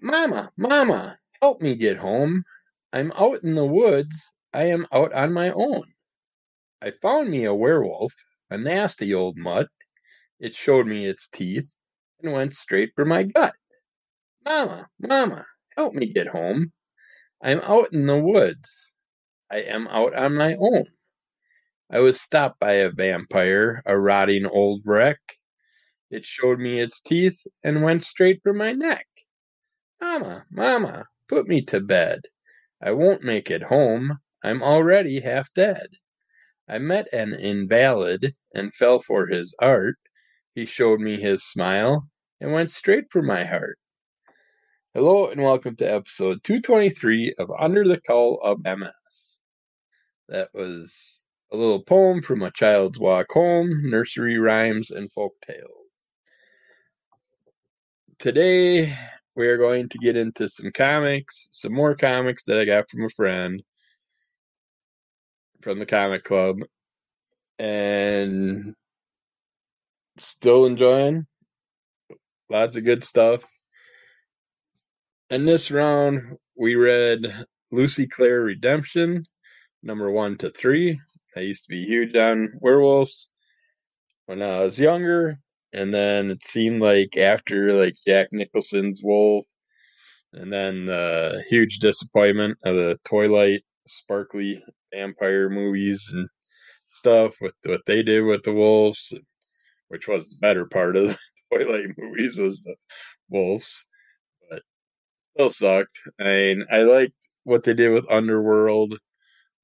Mama, Mama, help me get home. I'm out in the woods. I am out on my own. I found me a werewolf, a nasty old mutt. It showed me its teeth and went straight for my gut. Mama, Mama, help me get home. I'm out in the woods. I am out on my own. I was stopped by a vampire, a rotting old wreck. It showed me its teeth and went straight for my neck. Mama, Mama, put me to bed. I won't make it home. I'm already half dead. I met an invalid and fell for his art. He showed me his smile and went straight for my heart. Hello and welcome to episode 223 of Under the Cowl of MS. That was a little poem from A Child's Walk Home, nursery rhymes, and folk tales. Today we are going to get into some comics, some more comics that I got from a friend from the comic club, and still enjoying lots of good stuff. In this round, we read Lucy Claire Redemption, number one to three. I used to be huge on werewolves when I was younger, and then it seemed like after like Jack Nicholson's Wolf, and then the huge disappointment of the Twilight sparkly vampire movies and stuff with what they did with the wolves, which was the better part of the Twilight movies was the wolves but still sucked. I mean, I liked what they did with Underworld.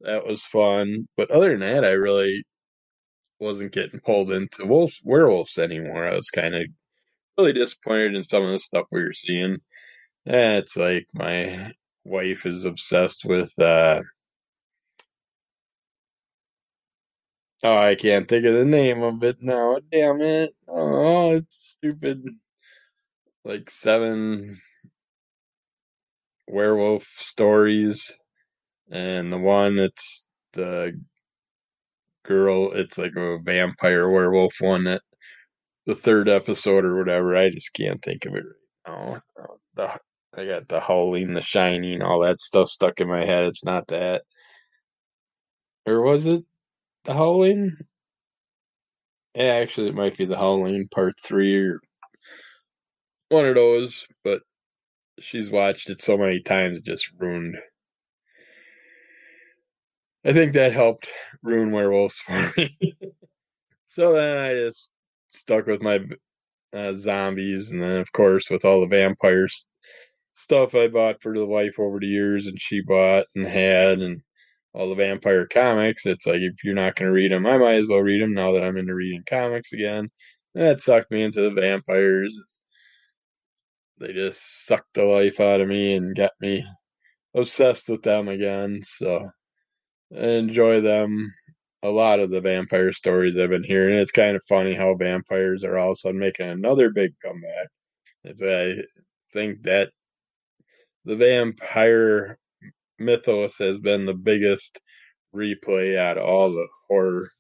That was fun. But other than that, I really wasn't getting pulled into wolves, werewolves anymore. I was kind of really disappointed in some of the stuff we were seeing. And it's like my wife is obsessed with uh Oh, I can't think of the name of it now. Damn it. Oh, it's stupid. Like seven werewolf stories, and the one it's the girl. It's like a vampire werewolf one that the third episode or whatever. I just can't think of it right now. Uh, the I got the Howling, the Shining, all that stuff stuck in my head. It's not that, or was it the Howling? Yeah, actually, it might be the Howling Part Three or one of those. But she's watched it so many times, it just ruined. I think that helped ruin werewolves for me. so then I just stuck with my uh, zombies, and then of course with all the vampires stuff I bought for the wife over the years, and she bought and had, and all the vampire comics. It's like if you're not going to read them, I might as well read them now that I'm into reading comics again. And that sucked me into the vampires they just sucked the life out of me and got me obsessed with them again. So enjoy them. A lot of the vampire stories I've been hearing. It's kind of funny how vampires are all of a sudden making another big comeback. It's, I think that the vampire mythos has been the biggest replay out of all the horror,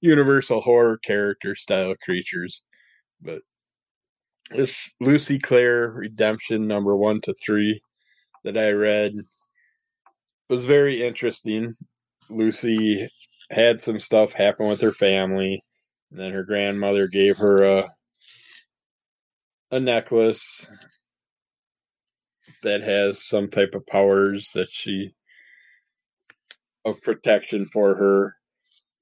universal horror character style creatures. But this Lucy Claire Redemption number one to three that I read was very interesting. Lucy had some stuff happen with her family, and then her grandmother gave her a a necklace that has some type of powers that she of protection for her.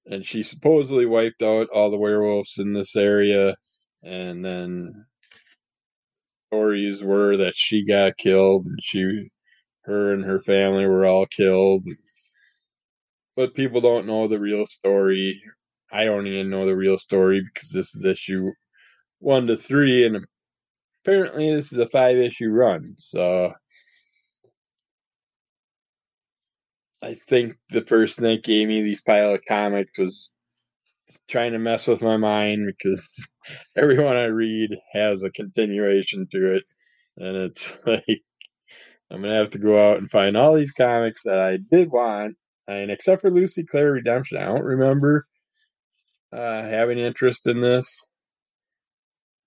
And she supposedly wiped out all the werewolves in this area and then stories were that she got killed and she her and her family were all killed but people don't know the real story i don't even know the real story because this is issue one to three and apparently this is a five issue run so i think the person that gave me these pile of comics was trying to mess with my mind because everyone I read has a continuation to it. And it's like, I'm to have to go out and find all these comics that I did want. And except for Lucy Claire Redemption, I don't remember uh, having interest in this.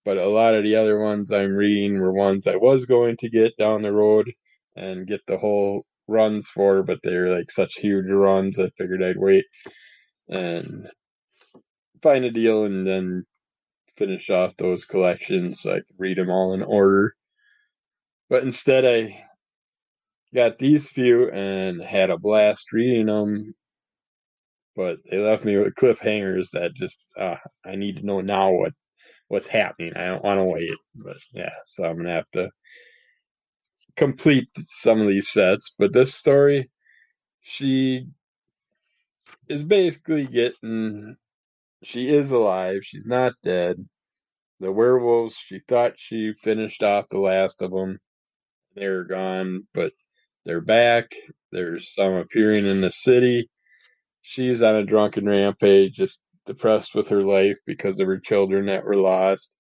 but a lot of the other ones I'm reading were ones I was going to get down the road and get the whole runs for, but they're like such huge runs. I figured I'd wait and find a deal and then finish off those collections so I could read them all in order. But instead, I got these few and had a blast reading them. But they left me with cliffhangers that just uh, I need to know now what what's happening. I don't want to wait. But yeah, so I'm gonna have to complete some of these sets. But this story, she is basically getting. She is alive. She's not dead. The werewolves. She thought she finished off the last of them. They're gone, but they're back. There's some appearing in the city. She's on a drunken rampage, just depressed with her life because of her children that were lost.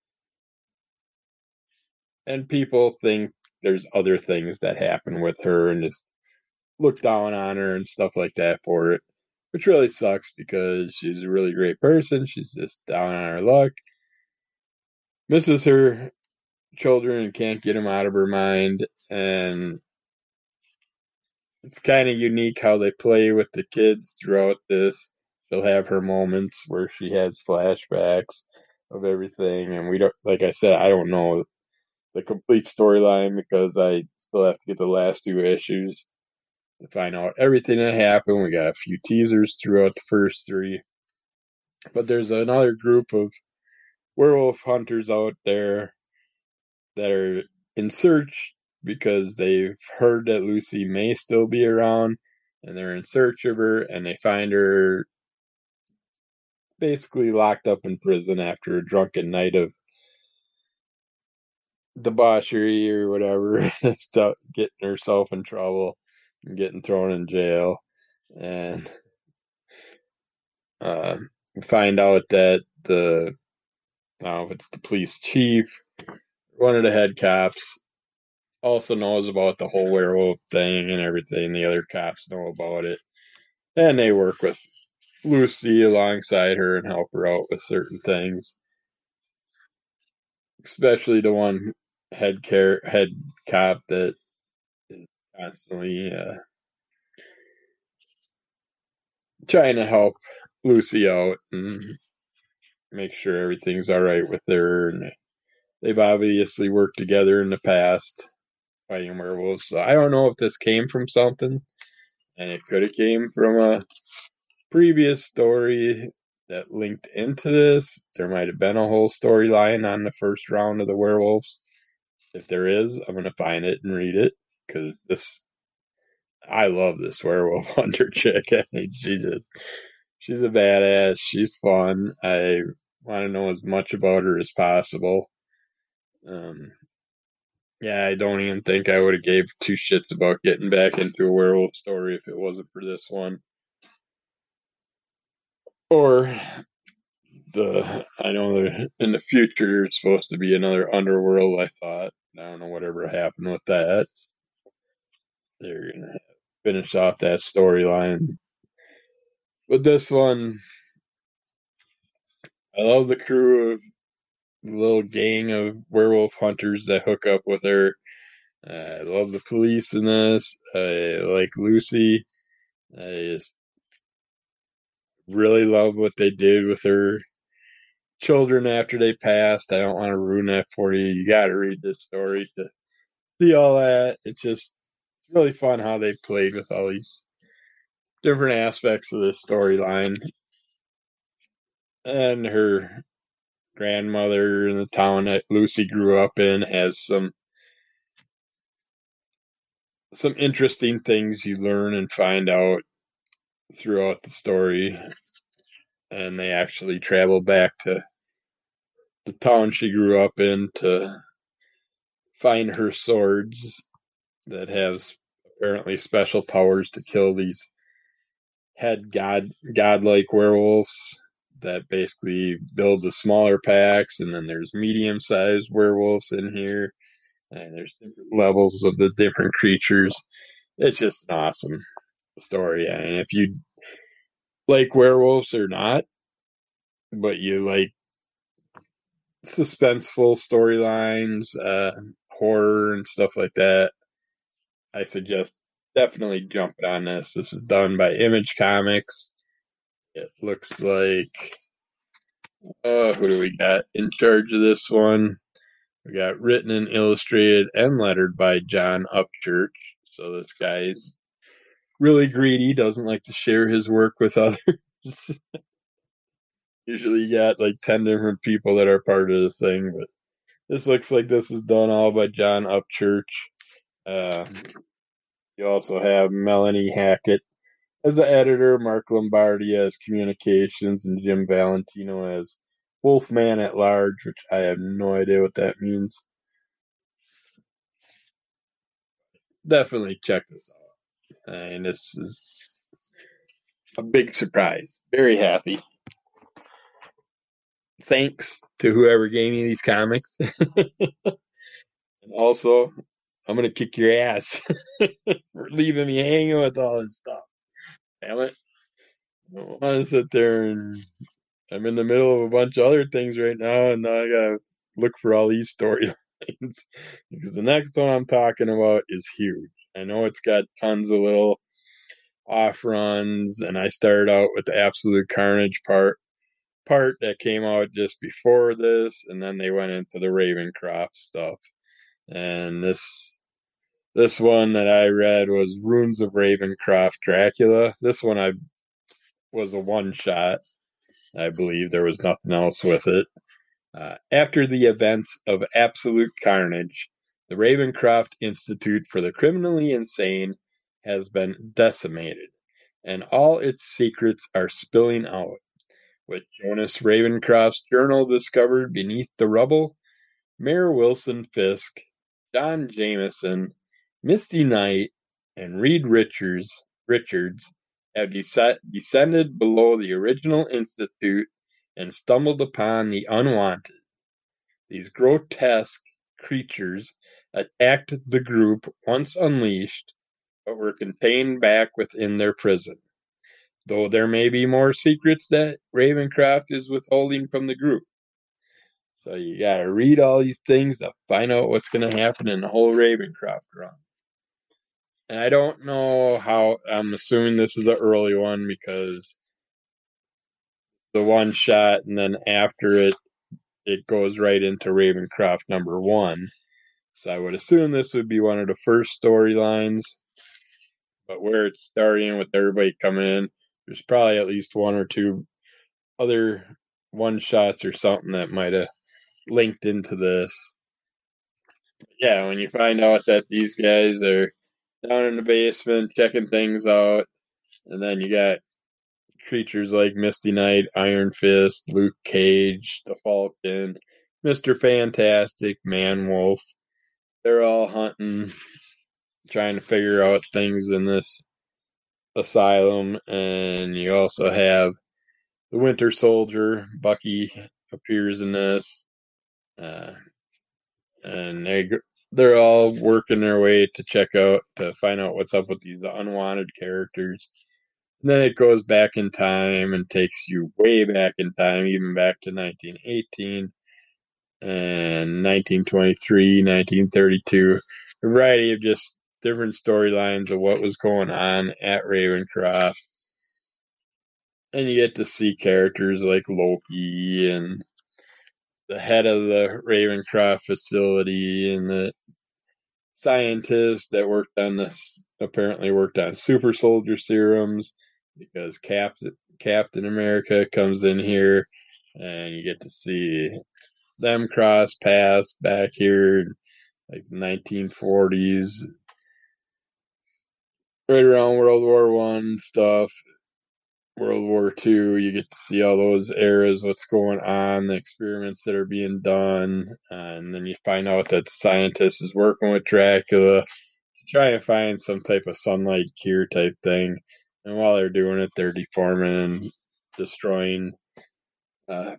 And people think there's other things that happen with her and just look down on her and stuff like that for it, which really sucks because she's a really great person. She's just down on her luck, misses her children and can't get them out of her mind. And it's kind of unique how they play with the kids throughout this. She'll have her moments where she has flashbacks of everything, and we don't. Like I said, I don't know the complete storyline because I still have to get the last two issues to find out everything that happened. We got a few teasers throughout the first three, but there's another group of werewolf hunters out there that are in search because they've heard that Lucy may still be around and they're in search of her and they find her basically locked up in prison after a drunken night of debauchery or whatever stuff getting herself in trouble and getting thrown in jail and uh, find out that the I don't know if it's the police chief one of the head cops also knows about the whole werewolf thing and everything. The other cops know about it. And they work with Lucy alongside her and help her out with certain things. Especially the one head care head cop that is constantly uh, trying to help Lucy out and make sure everything's all right with her. And they've obviously worked together in the past fighting werewolves. So I don't know if this came from something, and it could have came from a previous story that linked into this. There might have been a whole storyline on the first round of the werewolves. If there is, I'm gonna find it and read it because this. I love this werewolf hunter chick. I mean, she's a she's a badass. She's fun. I want to know as much about her as possible. Um, yeah, I don't even think I would have gave two shits about getting back into a werewolf story if it wasn't for this one. Or the I know in the future there's supposed to be another underworld. I thought I don't know whatever happened with that. They're gonna finish off that storyline, but this one, I love the crew of little gang of werewolf hunters that hook up with her. Uh, I love the police in this. I like Lucy. I just really love what they did with her children after they passed. I don't want to ruin that for you. You got to read this story to see all that. It's just really fun how they played with all these different aspects of this storyline. And her grandmother in the town that Lucy grew up in has some some interesting things you learn and find out throughout the story. And they actually travel back to the town she grew up in to find her swords that has apparently special powers to kill these head god godlike werewolves that basically build the smaller packs, and then there's medium sized werewolves in here, and there's different levels of the different creatures. It's just an awesome story, and if you like werewolves or not, but you like suspenseful storylines, uh, horror and stuff like that, I suggest definitely jumping on this. This is done by Image Comics. It looks like uh, who do we got in charge of this one? We got written and illustrated and lettered by John Upchurch. So this guy's really greedy, doesn't like to share his work with others. Usually you got like 10 different people that are part of the thing, but this looks like this is done all by John Upchurch. Uh, you also have Melanie Hackett as the editor, Mark Lombardi as communications, and Jim Valentino as Wolfman at Large, which I have no idea what that means. Definitely check this out. And this is a big surprise. Very happy. Thanks to whoever gave me these comics. and also, I'm gonna kick your ass for leaving me hanging with all this stuff. Damn it. I want to sit there and I'm in the middle of a bunch of other things right now, and now I gotta look for all these storylines because the next one I'm talking about is huge. I know it's got tons of little off runs, and I started out with the Absolute Carnage part part that came out just before this, and then they went into the Ravencroft stuff. And this this one that I read was Ruins of Ravencroft Dracula. This one I was a one shot. I believe there was nothing else with it. Uh, after the events of absolute carnage, the Ravencroft Institute for the Criminally Insane has been decimated, and all its secrets are spilling out. With Jonas Ravencroft's journal discovered beneath the rubble, Mayor Wilson Fisk, John Jameson, Misty Knight, and Reed Richards, Richards have descended below the original institute and stumbled upon the unwanted. These grotesque creatures attacked the group once unleashed, but were contained back within their prison. Though there may be more secrets that Ravencroft is withholding from the group. So you gotta read all these things to find out what's gonna happen in the whole Ravencroft run. And I don't know how. I'm assuming this is the early one because the one shot, and then after it, it goes right into Ravencroft number one. So I would assume this would be one of the first storylines. But where it's starting with everybody coming in, there's probably at least one or two other one shots or something that might have linked into this. Yeah, when you find out that these guys are down in the basement checking things out. And then you got creatures like Misty Knight, Iron Fist, Luke Cage, the Falcon, Mr. Fantastic, Man Wolf. They're all hunting, trying to figure out things in this asylum. And you also have the Winter Soldier. Bucky appears in this. Uh, and they they're all working their way to check out to find out what's up with these unwanted characters. And then it goes back in time and takes you way back in time, even back to 1918 and 1923, 1932. A variety of just different storylines of what was going on at Ravencroft. And you get to see characters like Loki and the head of the Ravencroft facility and the scientist that worked on this apparently worked on super soldier serums because Captain Captain America comes in here and you get to see them cross paths back here like the 1940s right around World War One stuff World War Two, you get to see all those eras, what's going on, the experiments that are being done, and then you find out that the scientist is working with Dracula to try and find some type of sunlight cure type thing. And while they're doing it, they're deforming and destroying uh,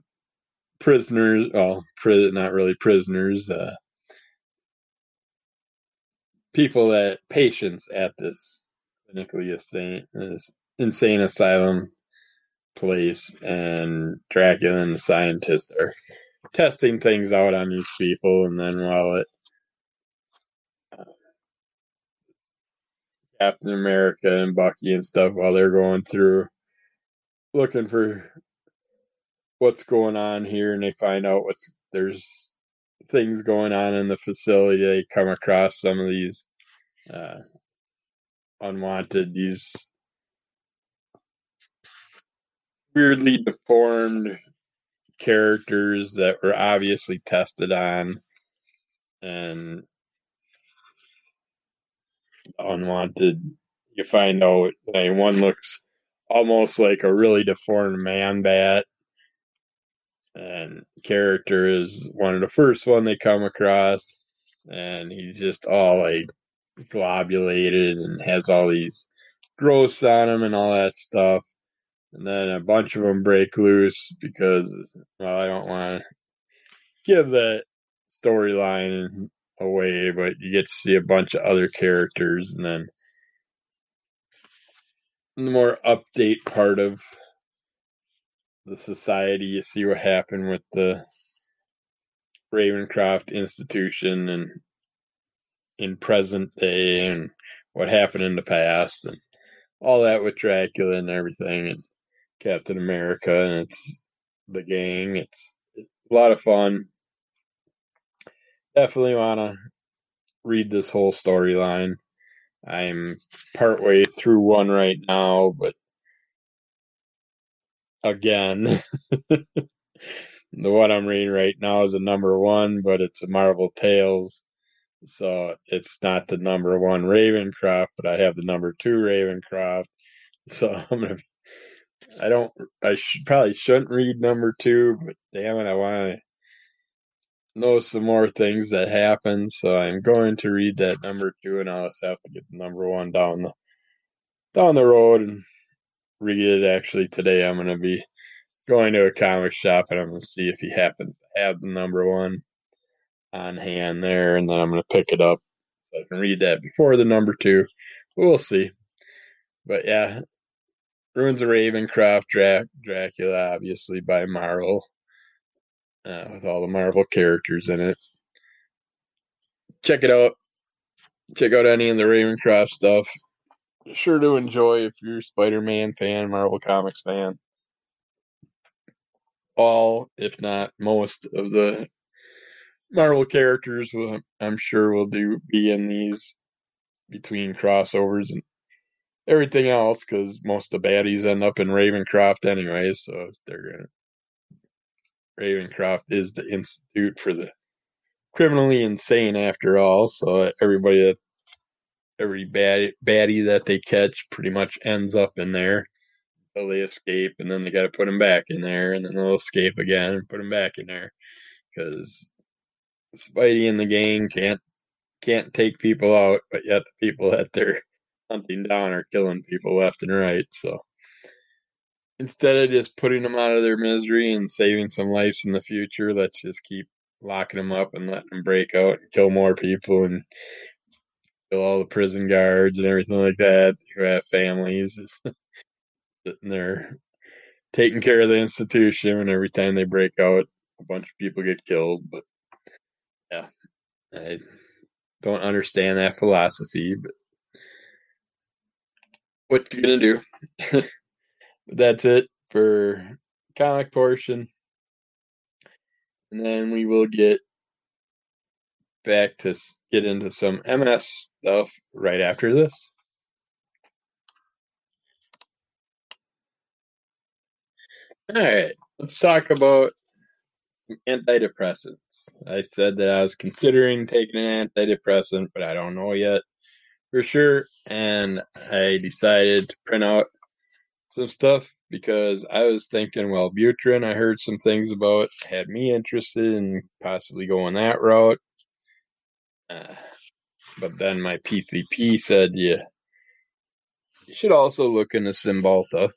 prisoners. Well, pri- not really prisoners. Uh, people that patients at this clinically insane, insane asylum place, and Dracula and the scientist are testing things out on these people, and then while it uh, Captain America and Bucky and stuff, while they're going through looking for what's going on here, and they find out what's there's things going on in the facility. They come across some of these uh, unwanted, these weirdly deformed characters that were obviously tested on and unwanted. You find out like, one looks almost like a really deformed man bat, and character is one of the first one they come across, and he's just all like globulated and has all these growths on him and all that stuff. And then a bunch of them break loose because, well, I don't want to give that storyline away, but you get to see a bunch of other characters, and then the more update part of the society, you see what happened with the Ravencroft Institution and in present day, and what happened in the past, and all that with Dracula and everything, and Captain America, and it's the gang. It's, it's a lot of fun. Definitely want to read this whole storyline. I'm partway through one right now, but again, the one I'm reading right now is a number one, but it's a Marvel Tales. So it's not the number one Ravencroft, but I have the number two Ravencroft. So I'm gonna. I don't. I should probably shouldn't read number two, but damn it, I want to know some more things that happen. So I'm going to read that number two, and I'll just have to get the number one down the down the road and read it. Actually, today I'm gonna be going to a comic shop, and I'm gonna see if he happens to have the number one on hand there, and then I'm gonna pick it up so I can read that before the number two. We'll see. But yeah, Ruins of Ravencroft, Dra- Dracula, obviously by Marvel, uh, with all the Marvel characters in it. Check it out. Check out any of the Ravencroft stuff. Sure to enjoy if you're a Spider-Man fan, Marvel Comics fan. All, if not most, of the Marvel characters, will, I'm sure, will do be in these between crossovers and everything else because most of the baddies end up in Ravencroft anyway. So they're gonna. Ravencroft is the institute for the criminally insane, after all. So everybody that every bad baddie that they catch pretty much ends up in there until they escape, and then they got to put them back in there, and then they'll escape again and put them back in there because Spidey and the gang can't can't take people out, but yet the people that they're hunting down or killing people left and right. So instead of just putting them out of their misery and saving some lives in the future, let's just keep locking them up and letting them break out and kill more people and kill all the prison guards and everything like that who have families sitting there taking care of the institution and every time they break out a bunch of people get killed but yeah i don't understand that philosophy but what you gonna do? That's it for comic portion. And then we will get back to get into some ms stuff right after this. All right let's talk about antidepressants. I said that I was considering taking an antidepressant, but I don't know yet for sure. And I decided to print out some stuff because I was thinking, well, Butrin, I heard some things about, had me interested in possibly going that route. Uh, but then my PCP said, yeah, you should also look into Cymbalta.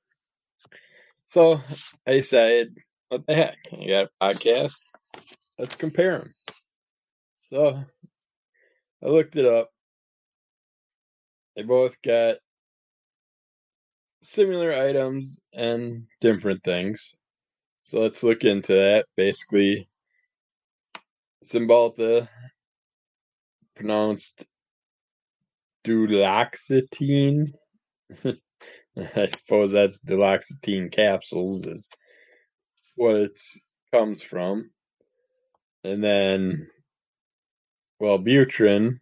So I decided, what the heck? You got a podcast. Let's compare them. So I looked it up. They both got similar items and different things. So let's look into that. Basically, Cymbalta, pronounced duloxetine. I suppose that's duloxetine capsules is what it comes from. And then, Wellbutrin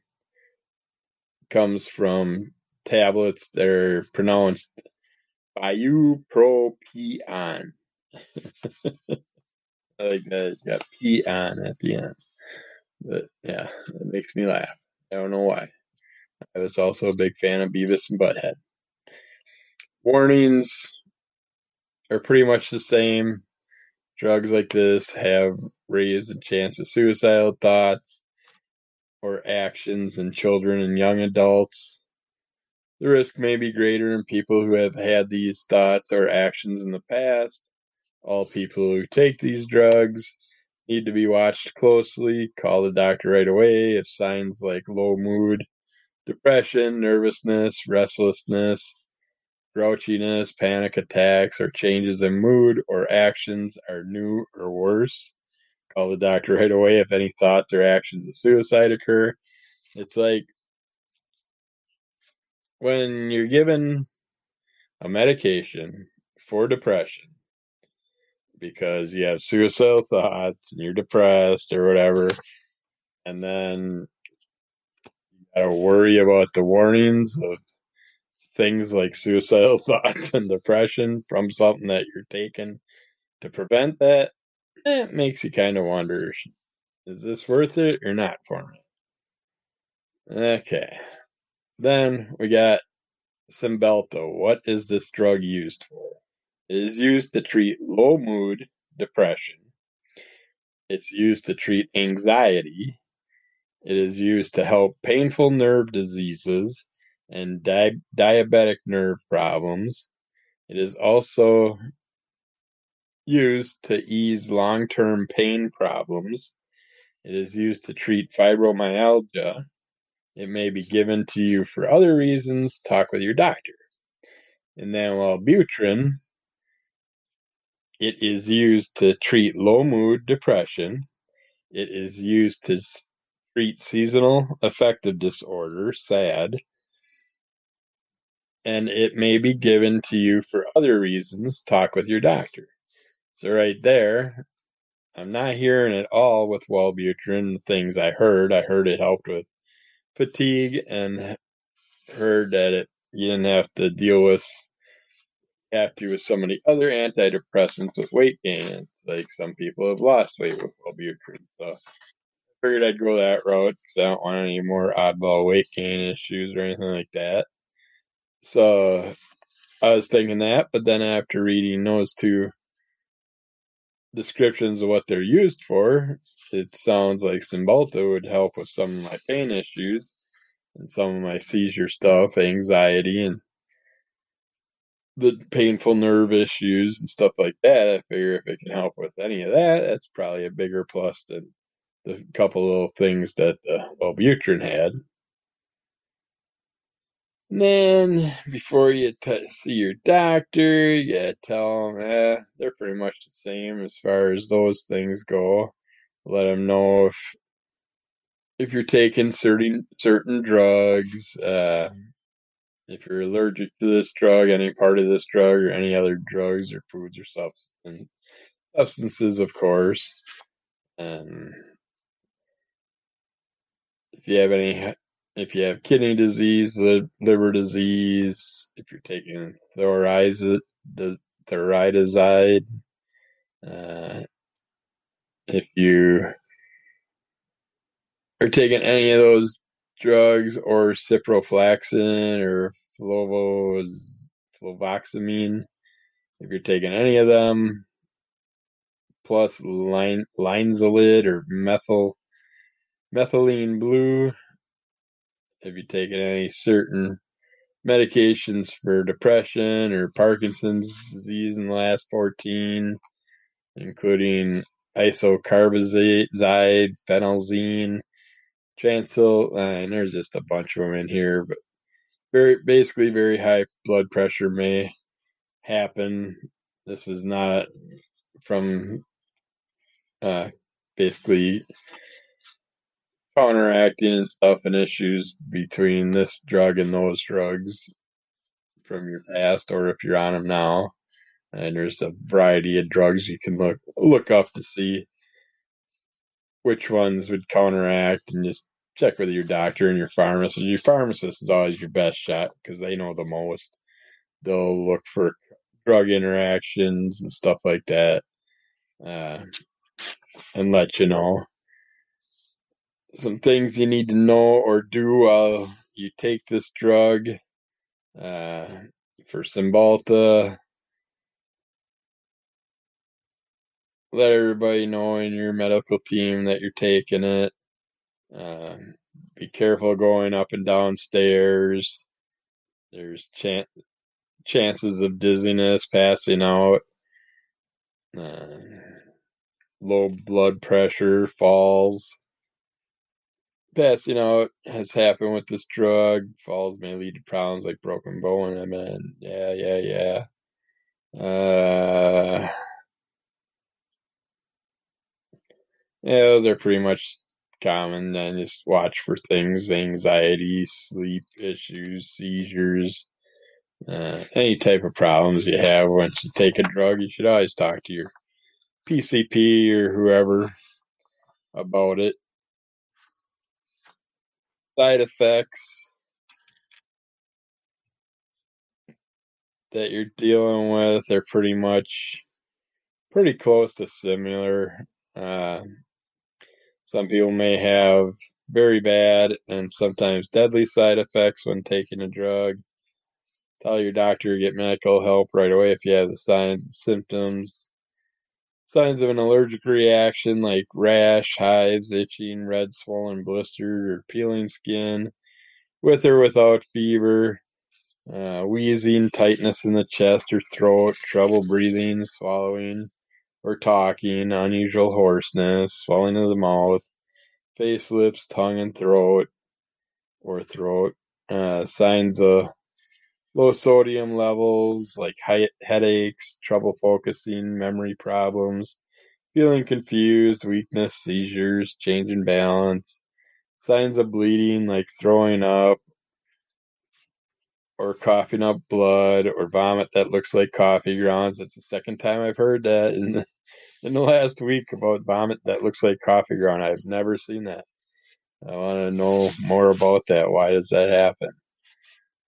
comes from tablets that are pronounced Bupropion. I like that it's got P on at the end. But yeah, it makes me laugh. I don't know why. I was also a big fan of Beavis and Butthead. Warnings are pretty much the same. Drugs like this have raised the chance of suicidal thoughts or actions in children and young adults. The risk may be greater in people who have had these thoughts or actions in the past. All people who take these drugs need to be watched closely. Call the doctor right away if signs like low mood, depression, nervousness, restlessness, grouchiness, panic attacks, or changes in mood or actions are new or worse. Call the doctor right away if any thoughts or actions of suicide occur. It's like when you're given a medication for depression because you have suicidal thoughts and you're depressed or whatever, and then you gotta worry about the warnings of things like suicidal thoughts and depression from something that you're taking to prevent that, it makes you kind of wonder is this worth it or not for me? Okay. Then we got Cymbalta. What is this drug used for? It is used to treat low mood depression. It's used to treat anxiety. It is used to help painful nerve diseases and di- diabetic nerve problems. It is also used to ease long term pain problems. It is used to treat fibromyalgia. It may be given to you for other reasons. Talk with your doctor. And then Wellbutrin, it is used to treat low mood depression. It is used to treat seasonal affective disorder, SAD. And it may be given to you for other reasons. Talk with your doctor. So, right there, I'm not hearing at all with Wellbutrin the things I heard. I heard it helped with fatigue and heard that it you didn't have to deal with to with of the other antidepressants with weight gain. It's like some people have lost weight with Wellbutrin. So I figured I'd go that route because I don't want any more oddball weight gain issues or anything like that. So I was thinking that, but then after reading those two descriptions of what they're used for, it sounds like Cymbalta would help with some of my pain issues and some of my seizure stuff, anxiety, and the painful nerve issues and stuff like that. I figure if it can help with any of that, that's probably a bigger plus than the couple little things that the Wellbutrin had. And then before you t- see your doctor, you tell them, eh, they're pretty much the same as far as those things go. Let them know if if you're taking certain certain drugs, uh, if you're allergic to this drug, any part of this drug, or any other drugs or foods or substance, substances, of course. And if you have any, if you have kidney disease, the liver disease, if you're taking the thioridazine, uh, if you are taking any of those drugs or ciprofloxacin or fluvoxamine, if you're taking any of them, plus line, linezolid or methyl methylene blue, if you taken any certain medications for depression or Parkinson's disease in the last 14, including isocarboxazid, phenelzine, Transil, uh, and there's just a bunch of them in here, but very basically very high blood pressure may happen. This is not from uh, basically counteracting and stuff and issues between this drug and those drugs from your past or if you're on them now. And there's a variety of drugs you can look look up to see which ones would counteract and just check with your doctor and your pharmacist. Your pharmacist is always your best shot because they know the most. They'll look for drug interactions and stuff like that uh, and let you know some things you need to know or do while you take this drug. Uh, for Cymbalta, let everybody know in your medical team that you're taking it. Uh, be careful going up and down stairs. There's chan- chances of dizziness, passing out, uh, low blood pressure, falls. Passing out has happened with this drug. Falls may lead to problems like broken bone. I mean, yeah, yeah, yeah. Uh, yeah, those are pretty much common. And just watch for things: anxiety, sleep issues, seizures, uh, any type of problems you have once you take a drug. You should always talk to your PCP or whoever about it. Side effects that you're dealing with are pretty much pretty close to similar. Uh, some people may have very bad and sometimes deadly side effects when taking a drug. Tell your doctor to get medical help right away if you have the signs, symptoms, signs of an allergic reaction like rash, hives, itching, red swollen blister, or peeling skin, with or without fever, uh, wheezing, tightness in the chest or throat, trouble breathing, swallowing, or talking, unusual hoarseness, swelling of the mouth, face, lips, tongue, and throat, or throat, uh, signs of low sodium levels like headaches, trouble focusing, memory problems, feeling confused, weakness, seizures, change in balance, signs of bleeding like throwing up or coughing up blood or vomit that looks like coffee grounds. That's the second time I've heard that in the, in the last week about vomit that looks like coffee ground. I've never seen that. I want to know more about that. Why does that happen?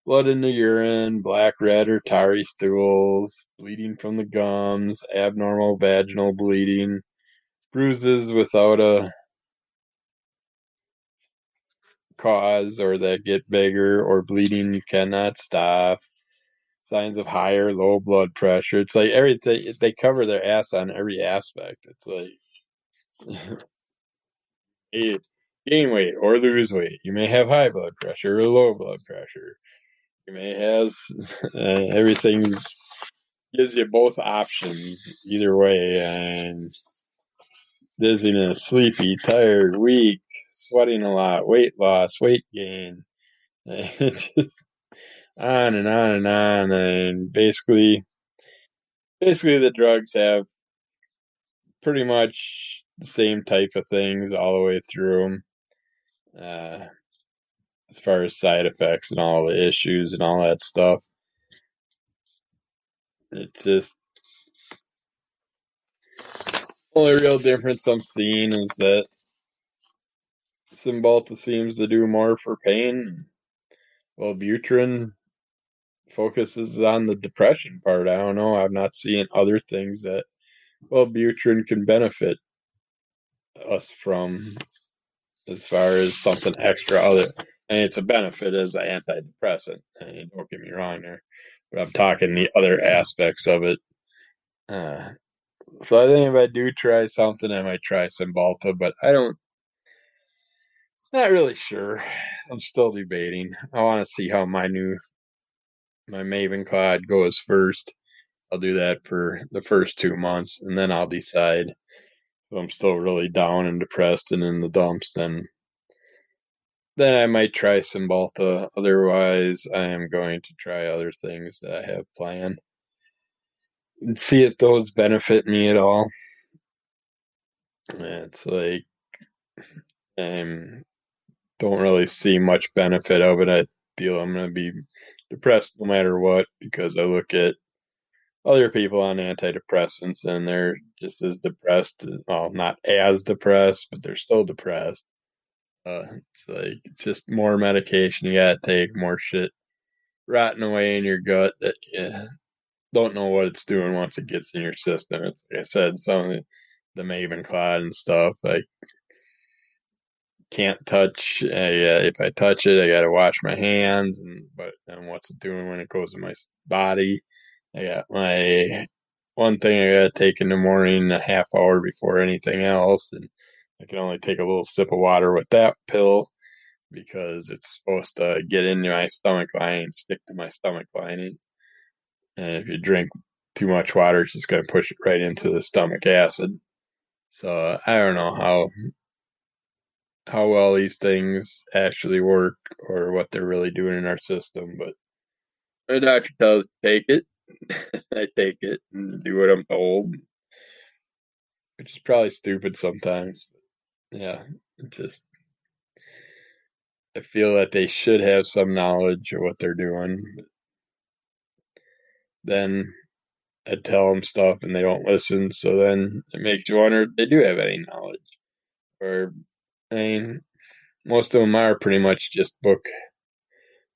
Blood in the urine, black, red, or tarry stools, bleeding from the gums, abnormal vaginal bleeding, bruises without a cause or that get bigger, or bleeding you cannot stop, signs of high or low blood pressure. It's like everything, they cover their ass on every aspect. It's like. gain weight or lose weight. You may have high blood pressure or low blood pressure may has uh, everything's gives you both options either way, and dizziness, sleepy, tired, weak, sweating a lot, weight loss, weight gain, and just on and on and on, and basically, basically the drugs have pretty much the same type of things all the way through them. Uh, as far as side effects and all the issues and all that stuff. It's just only real difference I'm seeing is that Cymbalta seems to do more for pain, while Butrin focuses on the depression part. I don't know. I'm not seeing other things that well Butrin can benefit us from as far as something extra other and it's a benefit as an antidepressant. And don't get me wrong there, but I'm talking the other aspects of it. Uh, so I think if I do try something, I might try Cymbalta, but I don't. Not really sure. I'm still debating. I want to see how my new my Mavenclad goes first. I'll do that for the first two months, and then I'll decide if I'm still really down and depressed and in the dumps. Then then I might try some Cymbalta. Otherwise, I am going to try other things that I have planned and see if those benefit me at all. It's like I'm don't really see much benefit of it. I feel I'm going to be depressed no matter what because I look at other people on antidepressants and they're just as depressed. Well, not as depressed, but they're still depressed. Uh, it's like it's just more medication you gotta take, more shit rotting away in your gut that you don't know what it's doing once it gets in your system. It's, like I said, some of the, the Mavenclad and stuff, like can't touch. Uh, if I touch it, I got to wash my hands. And but then what's it doing when it goes in my body? I got my one thing I got to take in the morning, a half hour before anything else, and I can only take a little sip of water with that pill because it's supposed to get into my stomach lining, stick to my stomach lining. And if you drink too much water, it's just going to push it right into the stomach acid. So I don't know how how well these things actually work or what they're really doing in our system, but my doctor tells take it. I take it and do what I'm told, which is probably stupid sometimes. Yeah, just I feel that they should have some knowledge of what they're doing. Then I tell them stuff and they don't listen, so then it makes you wonder if they do have any knowledge. Or I mean, most of them are pretty much just book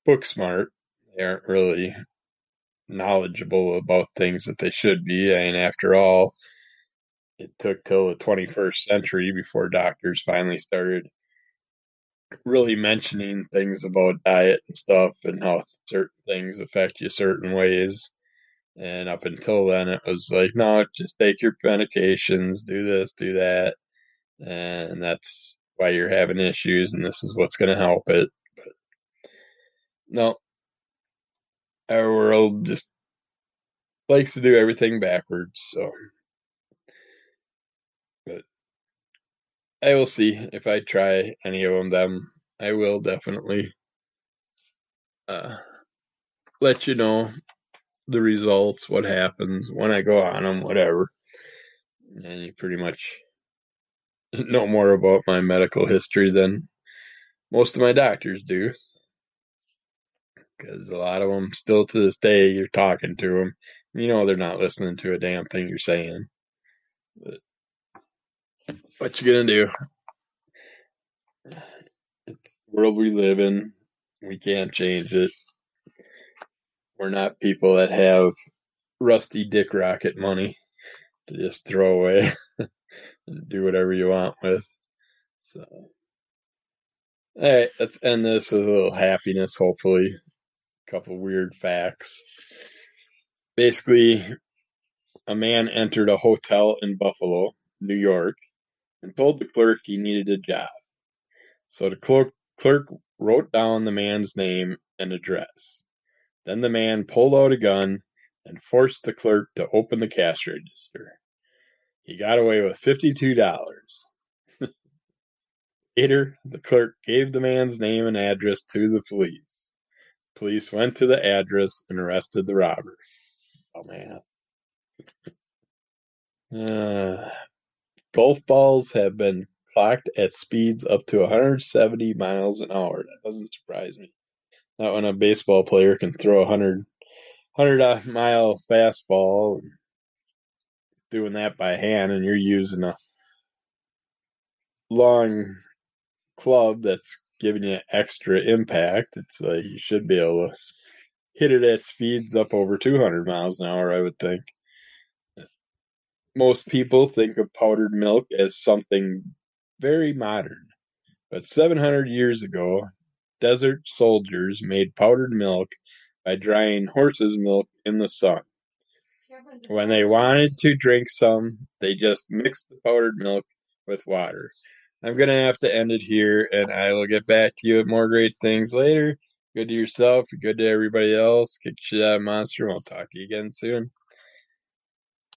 book smart. They aren't really knowledgeable about things that they should be. I mean, after all, it took till the 21st century before doctors finally started really mentioning things about diet and stuff and how certain things affect you certain ways. And up until then, it was like, no, just take your medications, do this, do that. And that's why you're having issues, and this is what's going to help it. But no, our world just likes to do everything backwards. So, I will see if I try any of them. I will definitely uh, let you know the results, what happens when I go on them, whatever. And you pretty much know more about my medical history than most of my doctors do. Because a lot of them, still to this day, you're talking to them. You know they're not listening to a damn thing you're saying. But what you gonna do? It's the world we live in. We can't change it. We're not people that have rusty dick rocket money to just throw away and do whatever you want with. So, all right, let's end this with a little happiness, hopefully. A couple weird facts. Basically, a man entered a hotel in Buffalo, New York, and told the clerk he needed a job. So the clerk, clerk wrote down the man's name and address. Then the man pulled out a gun and forced the clerk to open the cash register. He got away with $52. Later, the clerk gave the man's name and address to the police. Police went to the address and arrested the robber. Oh man. Uh, golf balls have been clocked at speeds up to 170 miles an hour. That doesn't surprise me. Not when a baseball player can throw a 100, 100 uh, mile fastball doing that by hand and you're using a long club that's giving you extra impact. It's like you should be able to hit it at speeds up over 200 miles an hour, I would think. Most people think of powdered milk as something very modern, but 700 years ago, desert soldiers made powdered milk by drying horse's milk in the sun. When they wanted to drink some, they just mixed the powdered milk with water. I'm going to have to end it here, and I will get back to you with more great things later. Good to yourself, good to everybody else. Kick shit out Monster. We'll talk to you again soon.